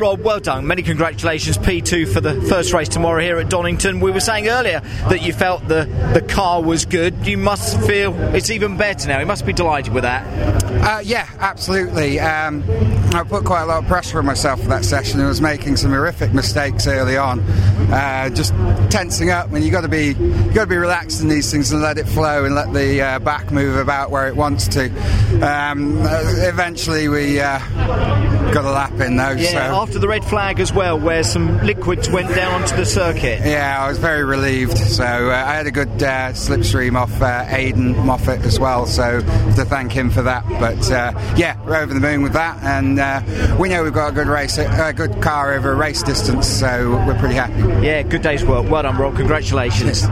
Rob, well done. Many congratulations. P2 for the first race tomorrow here at Donington. We were saying earlier that you felt the, the car was good. You must feel it's even better now. You must be delighted with that. Uh, yeah, absolutely. Um, I put quite a lot of pressure on myself for that session and was making some horrific mistakes early on. Uh, just tensing up when you got to be you got to be relaxed in these things and let it flow and let the uh, back move about where it wants to. Um, eventually, we uh, got a lap in though. Yeah, so after the red flag as well, where some liquids went down onto the circuit. Yeah, I was very relieved. So uh, I had a good uh, slipstream off uh, Aiden Moffat as well. So to thank him for that. But uh, yeah, we're over the moon with that, and uh, we know we've got a good race, a good car over a race distance. So we're pretty happy. Yeah, good day's work. Well done, Rob. Congratulations.